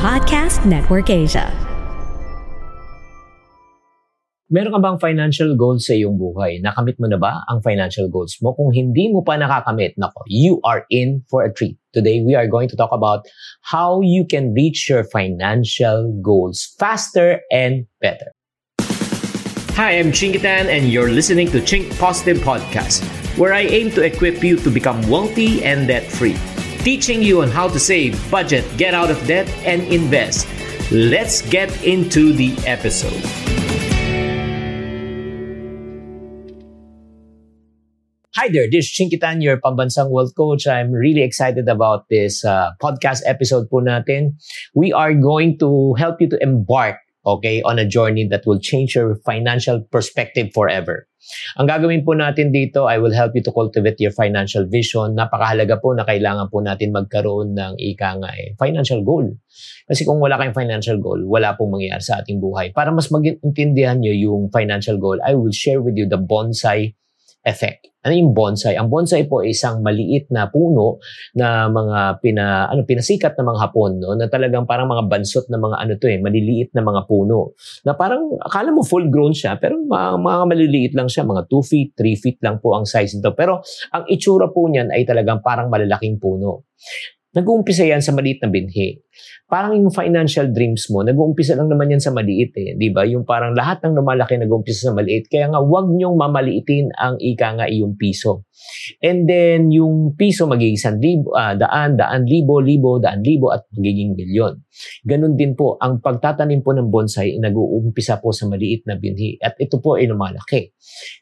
Podcast Network Asia. Meron ka bang financial goals sa iyong buhay? Nakamit mo na ba ang financial goals mo? Kung hindi mo pa nakakamit, nako, you are in for a treat. Today, we are going to talk about how you can reach your financial goals faster and better. Hi, I'm Chingitan and you're listening to Chink Positive Podcast, where I aim to equip you to become wealthy and debt-free. Teaching you on how to save, budget, get out of debt, and invest. Let's get into the episode. Hi there, this is Chinkitan, your pambansang wealth coach. I'm really excited about this uh, podcast episode po natin. We are going to help you to embark okay, on a journey that will change your financial perspective forever. Ang gagawin po natin dito, I will help you to cultivate your financial vision. Napakahalaga po na kailangan po natin magkaroon ng ika nga eh, financial goal. Kasi kung wala kayong financial goal, wala pong mangyayari sa ating buhay. Para mas mag-intindihan nyo yung financial goal, I will share with you the bonsai effect. Ano yung bonsai? Ang bonsai po ay isang maliit na puno na mga pina ano pinasikat na mga Hapon no na talagang parang mga bansot na mga ano to eh maliliit na mga puno. Na parang akala mo full grown siya pero mga, mga maliliit lang siya mga 2 feet, 3 feet lang po ang size nito. Pero ang itsura po niyan ay talagang parang malalaking puno. Nag-uumpisa yan sa maliit na binhi. Parang yung financial dreams mo, nag-uumpisa lang naman yan sa maliit eh. Di ba? Yung parang lahat ng lumalaki nag-uumpisa sa maliit. Kaya nga, wag niyong mamaliitin ang ika nga iyong piso. And then, yung piso magiging libo, uh, daan, daan libo, libo, daan libo, at magiging milyon. Ganon din po, ang pagtatanim po ng bonsai, nag-uumpisa po sa maliit na binhi. At ito po ay lumalaki.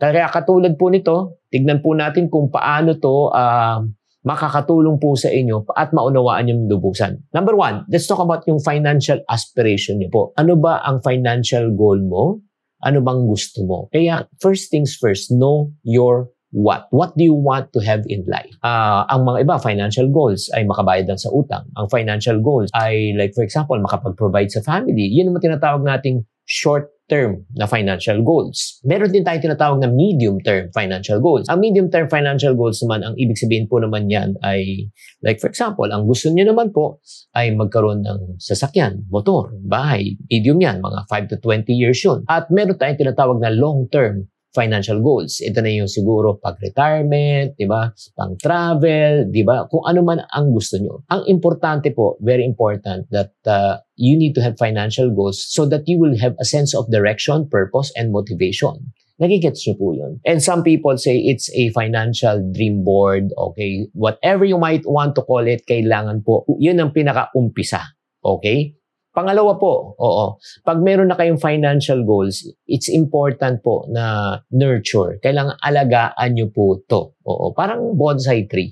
Kaya katulad po nito, tignan po natin kung paano to uh, makakatulong po sa inyo at maunawaan yung lubusan. Number one, let's talk about yung financial aspiration niyo po. Ano ba ang financial goal mo? Ano bang gusto mo? Kaya first things first, know your what. What do you want to have in life? Uh, ang mga iba, financial goals ay makabayad lang sa utang. Ang financial goals ay like for example, makapag-provide sa family. Yun naman tinatawag nating short term na financial goals. Meron din tayong tinatawag na medium-term financial goals. Ang medium-term financial goals naman, ang ibig sabihin po naman yan ay, like for example, ang gusto niyo naman po ay magkaroon ng sasakyan, motor, bahay, medium yan, mga 5 to 20 years yun. At meron tayong tinatawag na long-term financial goals. Ito na yung siguro pag-retirement, di ba? Pang-travel, di ba? Kung ano man ang gusto nyo. Ang importante po, very important, that uh, you need to have financial goals so that you will have a sense of direction, purpose, and motivation. Nagigets nyo po yun. And some people say it's a financial dream board, okay? Whatever you might want to call it, kailangan po, yun ang pinaka-umpisa. Okay? Pangalawa po, oo, pag meron na kayong financial goals, it's important po na nurture. Kailangan alagaan nyo po to. Oo, parang bonsai tree.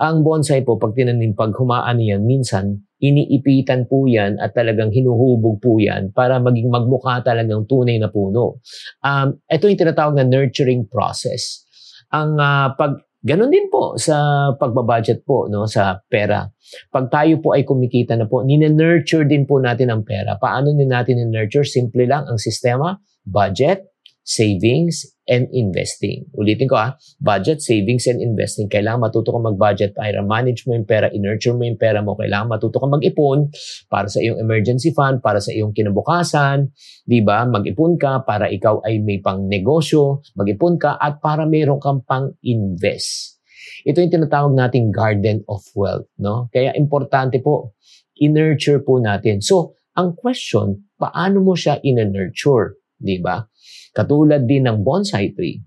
Ang bonsai po, pag tinanim, pag humaan yan, minsan, iniipitan po yan at talagang hinuhubog po yan para maging magmukha talagang tunay na puno. Um, ito yung tinatawag na nurturing process. Ang uh, pag Ganon din po sa pagbabudget po no sa pera. Pag tayo po ay kumikita na po, nina-nurture din po natin ang pera. Paano din natin ni-nurture? Simple lang ang sistema, budget, savings, and investing. Ulitin ko ah, budget, savings, and investing. Kailangan matuto ka mag-budget para manage mo yung pera, i-nurture mo yung pera mo. Kailangan matuto ka mag-ipon para sa iyong emergency fund, para sa iyong kinabukasan. Di ba? Mag-ipon ka para ikaw ay may pang negosyo. Mag-ipon ka at para mayroon kang pang invest. Ito yung tinatawag nating garden of wealth. No? Kaya importante po, i-nurture po natin. So, ang question, paano mo siya in-nurture? Di ba? Katulad din ng bonsai tree.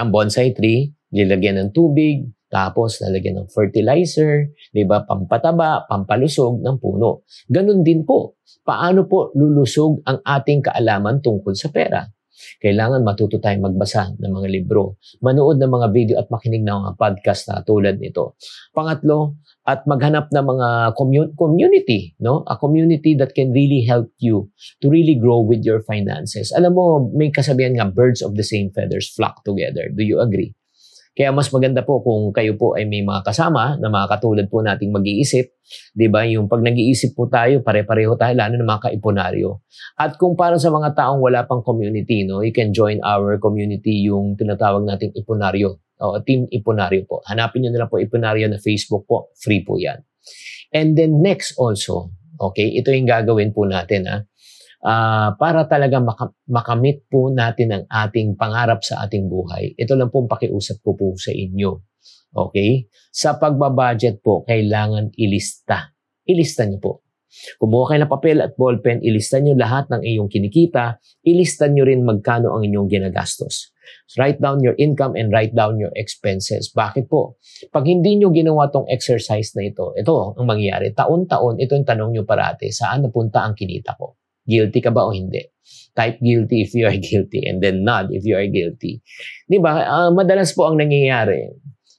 Ang bonsai tree, nilagyan ng tubig, tapos lalagyan ng fertilizer, di ba, pampataba, pampalusog ng puno. Ganon din po. Paano po lulusog ang ating kaalaman tungkol sa pera? Kailangan matuto tayong magbasa ng mga libro, manood ng mga video at makinig ng mga podcast na tulad nito. Pangatlo, at maghanap ng mga community, no? A community that can really help you to really grow with your finances. Alam mo, may kasabihan nga, birds of the same feathers flock together. Do you agree? Kaya mas maganda po kung kayo po ay may mga kasama na mga katulad po nating mag-iisip. Di ba? Yung pag nag-iisip po tayo, pare-pareho tayo, lalo na mga kaiponaryo. At kung para sa mga taong wala pang community, no, you can join our community, yung tinatawag nating iponaryo. O, Team Iponaryo po. Hanapin nyo na lang po Iponaryo na Facebook po. Free po yan. And then next also, okay, ito yung gagawin po natin ha uh, para talaga maka- makamit po natin ang ating pangarap sa ating buhay. Ito lang pong pakiusap ko po sa inyo. Okay? Sa pagbabudget po, kailangan ilista. Ilista niyo po. Kumuha kayo ng papel at ballpen, ilista niyo lahat ng iyong kinikita, ilista niyo rin magkano ang inyong ginagastos. So write down your income and write down your expenses. Bakit po? Pag hindi niyo ginawa tong exercise na ito, ito ang mangyayari. Taon-taon, ito yung tanong niyo parati, saan napunta ang kinita ko? Guilty ka ba o hindi? Type guilty if you are guilty and then nod if you are guilty. Di ba? Uh, madalas po ang nangyayari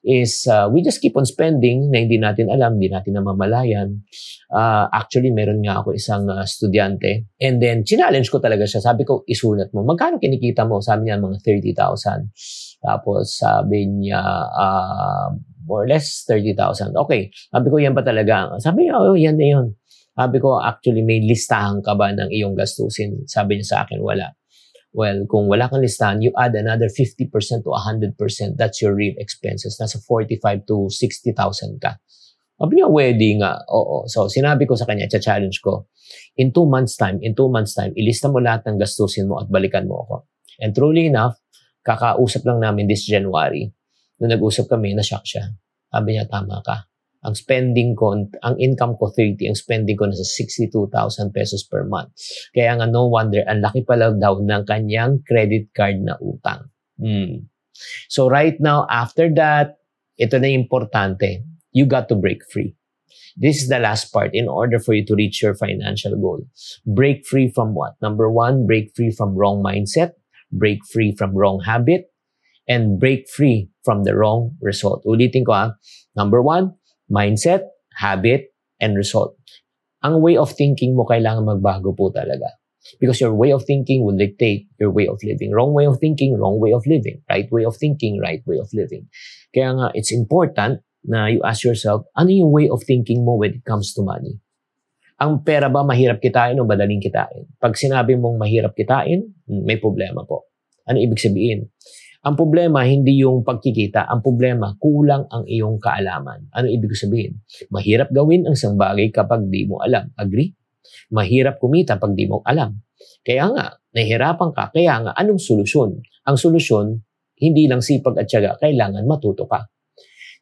is uh, we just keep on spending na hindi natin alam, hindi natin namamalayan. Uh, actually, meron nga ako isang uh, estudyante and then challenge ko talaga siya. Sabi ko, isulat mo. Magkano kinikita mo? Sabi niya, mga 30,000. Tapos sabi niya, uh, more or less 30,000. Okay. Sabi ko, yan pa talaga? Sabi niya, oh, yan na yun. Sabi ko, actually, may listahan ka ba ng iyong gastusin? Sabi niya sa akin, wala. Well, kung wala kang listahan, you add another 50% to 100%. That's your real expenses. Nasa 45 to 60,000 ka. Sabi niya, wedding nga. Oo. So, sinabi ko sa kanya, challenge ko, in two months time, in two months time, ilista mo lahat ng gastusin mo at balikan mo ako. And truly enough, kakausap lang namin this January. Nung nag-usap kami, na-shock siya. Sabi niya, tama ka ang spending ko, ang income ko 30, ang spending ko nasa 62,000 pesos per month. Kaya nga no wonder, ang laki pala daw ng kanyang credit card na utang. Hmm. So right now, after that, ito na importante, you got to break free. This is the last part in order for you to reach your financial goal. Break free from what? Number one, break free from wrong mindset, break free from wrong habit, and break free from the wrong result. Ulitin ko ha. Number one, mindset, habit, and result. Ang way of thinking mo kailangan magbago po talaga. Because your way of thinking will dictate your way of living. Wrong way of thinking, wrong way of living. Right way of thinking, right way of living. Kaya nga, it's important na you ask yourself, ano yung way of thinking mo when it comes to money? Ang pera ba mahirap kitain o madaling kitain? Pag sinabi mong mahirap kitain, may problema po. Ano ibig sabihin? Ang problema, hindi yung pagkikita. Ang problema, kulang ang iyong kaalaman. Ano ibig sabihin? Mahirap gawin ang isang bagay kapag di mo alam. Agree? Mahirap kumita pag di mo alam. Kaya nga, nahihirapan ka. Kaya nga, anong solusyon? Ang solusyon, hindi lang sipag at syaga, kailangan matuto ka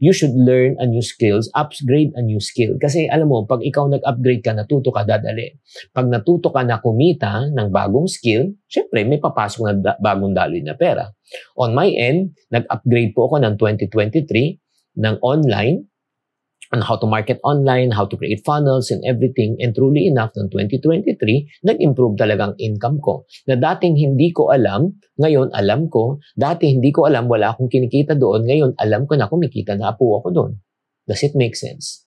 you should learn a new skills, upgrade a new skill. Kasi alam mo, pag ikaw nag-upgrade ka, natuto ka dadali. Pag natuto ka na kumita ng bagong skill, syempre may papasok na da- bagong daloy na pera. On my end, nag-upgrade po ako ng 2023 ng online on how to market online, how to create funnels and everything. And truly enough, noong 2023, nag-improve talagang income ko. Na dating hindi ko alam, ngayon alam ko. Dati hindi ko alam, wala akong kinikita doon. Ngayon alam ko na kumikita na po ako doon. Does it make sense?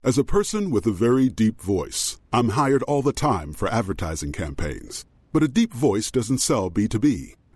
As a person with a very deep voice, I'm hired all the time for advertising campaigns. But a deep voice doesn't sell B2B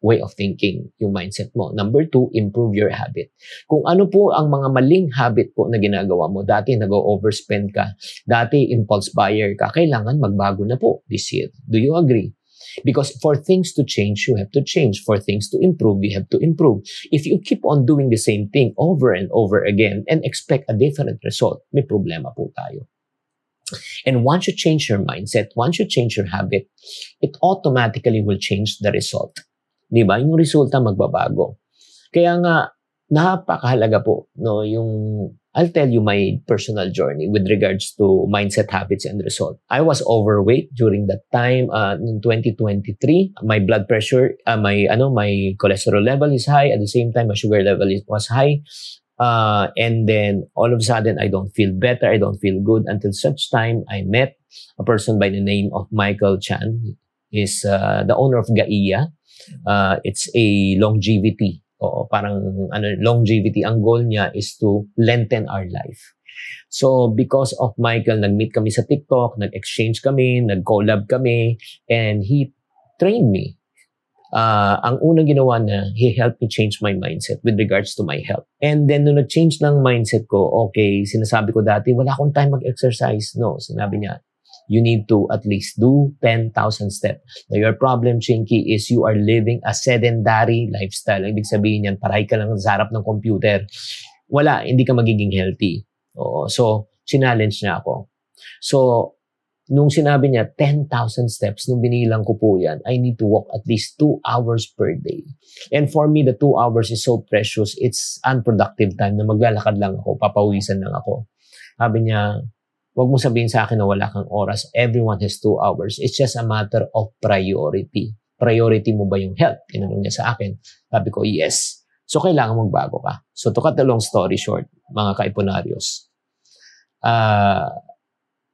way of thinking, yung mindset mo. Number two, improve your habit. Kung ano po ang mga maling habit po na ginagawa mo, dati nag-overspend ka, dati impulse buyer ka, kailangan magbago na po this year. Do you agree? Because for things to change, you have to change. For things to improve, you have to improve. If you keep on doing the same thing over and over again and expect a different result, may problema po tayo. And once you change your mindset, once you change your habit, it automatically will change the result. Di ba? Yung resulta magbabago. Kaya nga, napakahalaga po, no, yung I'll tell you my personal journey with regards to mindset habits and result. I was overweight during that time uh, in 2023. My blood pressure, uh, my ano, my cholesterol level is high. At the same time, my sugar level is, was high. Uh, and then all of a sudden, I don't feel better. I don't feel good until such time I met a person by the name of Michael Chan. He's uh, the owner of Gaia. Uh, it's a longevity Oo, parang ano, longevity. Ang goal niya is to lengthen our life. So, because of Michael, nag-meet kami sa TikTok, nag-exchange kami, nag-collab kami, and he trained me. Uh, ang unang ginawa na, he helped me change my mindset with regards to my health. And then, nung nag-change ng mindset ko, okay, sinasabi ko dati, wala akong time mag-exercise. No, sinabi niya, you need to at least do 10,000 steps. Now, your problem, Chinky, is you are living a sedentary lifestyle. Ibig sabihin yan, paray ka lang sa harap ng computer. Wala, hindi ka magiging healthy. Oo. So, challenge niya ako. So, nung sinabi niya 10,000 steps, nung binilang ko po yan, I need to walk at least 2 hours per day. And for me, the 2 hours is so precious. It's unproductive time na maglalakad lang ako, papawisan lang ako. Sabi niya, Huwag mo sabihin sa akin na wala kang oras. Everyone has two hours. It's just a matter of priority. Priority mo ba yung health? Tinanong niya sa akin. Sabi ko, yes. So, kailangan magbago ka. So, to cut the long story short, mga kaipunaryos, uh,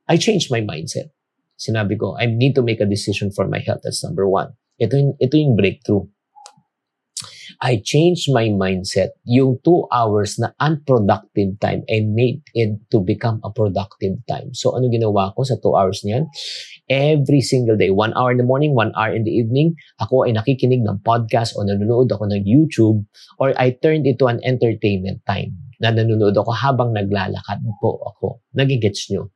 I changed my mindset. Sinabi ko, I need to make a decision for my health. That's number one. Ito yung, ito yung breakthrough. I changed my mindset. Yung two hours na unproductive time, I made it to become a productive time. So, ano ginawa ko sa two hours niyan? Every single day, one hour in the morning, one hour in the evening, ako ay nakikinig ng podcast o nanonood ako ng YouTube or I turned it to an entertainment time na nanonood ako habang naglalakad po ako. Nagigets nyo?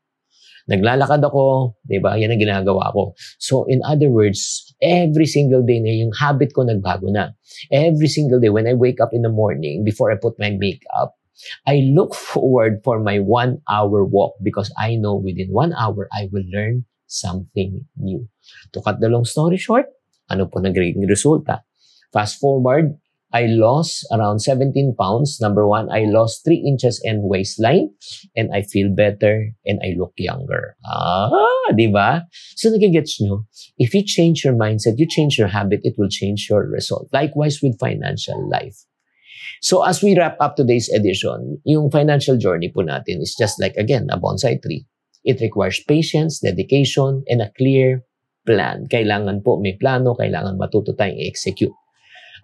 Naglalakad ako, di ba? Yan ang ginagawa ko. So, in other words, every single day na yung habit ko nagbago na. Every single day when I wake up in the morning, before I put my makeup, I look forward for my one hour walk because I know within one hour, I will learn something new. To cut the long story short, ano po nagiging resulta? Fast forward, I lost around 17 pounds. Number one, I lost 3 inches in waistline and I feel better and I look younger. Ah, di ba? So nagigets nyo, if you change your mindset, you change your habit, it will change your result. Likewise with financial life. So as we wrap up today's edition, yung financial journey po natin is just like, again, a bonsai tree. It requires patience, dedication, and a clear plan. Kailangan po may plano, kailangan matuto tayong i-execute.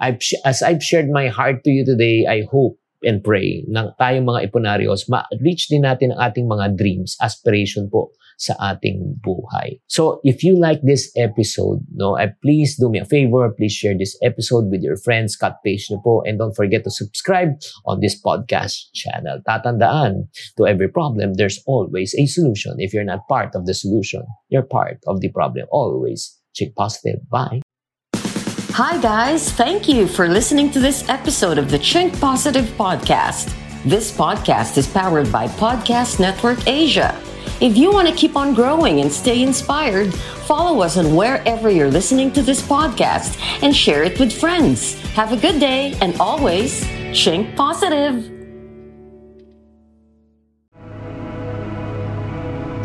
I've, as I've shared my heart to you today, I hope and pray na tayong mga iponaryos, ma-reach din natin ang ating mga dreams, aspiration po sa ating buhay. So, if you like this episode, no, I please do me a favor, please share this episode with your friends, cut page nyo po, and don't forget to subscribe on this podcast channel. Tatandaan, to every problem, there's always a solution. If you're not part of the solution, you're part of the problem. Always. Check positive. Bye. Hi, guys. Thank you for listening to this episode of the Chink Positive Podcast. This podcast is powered by Podcast Network Asia. If you want to keep on growing and stay inspired, follow us on wherever you're listening to this podcast and share it with friends. Have a good day and always Chink Positive.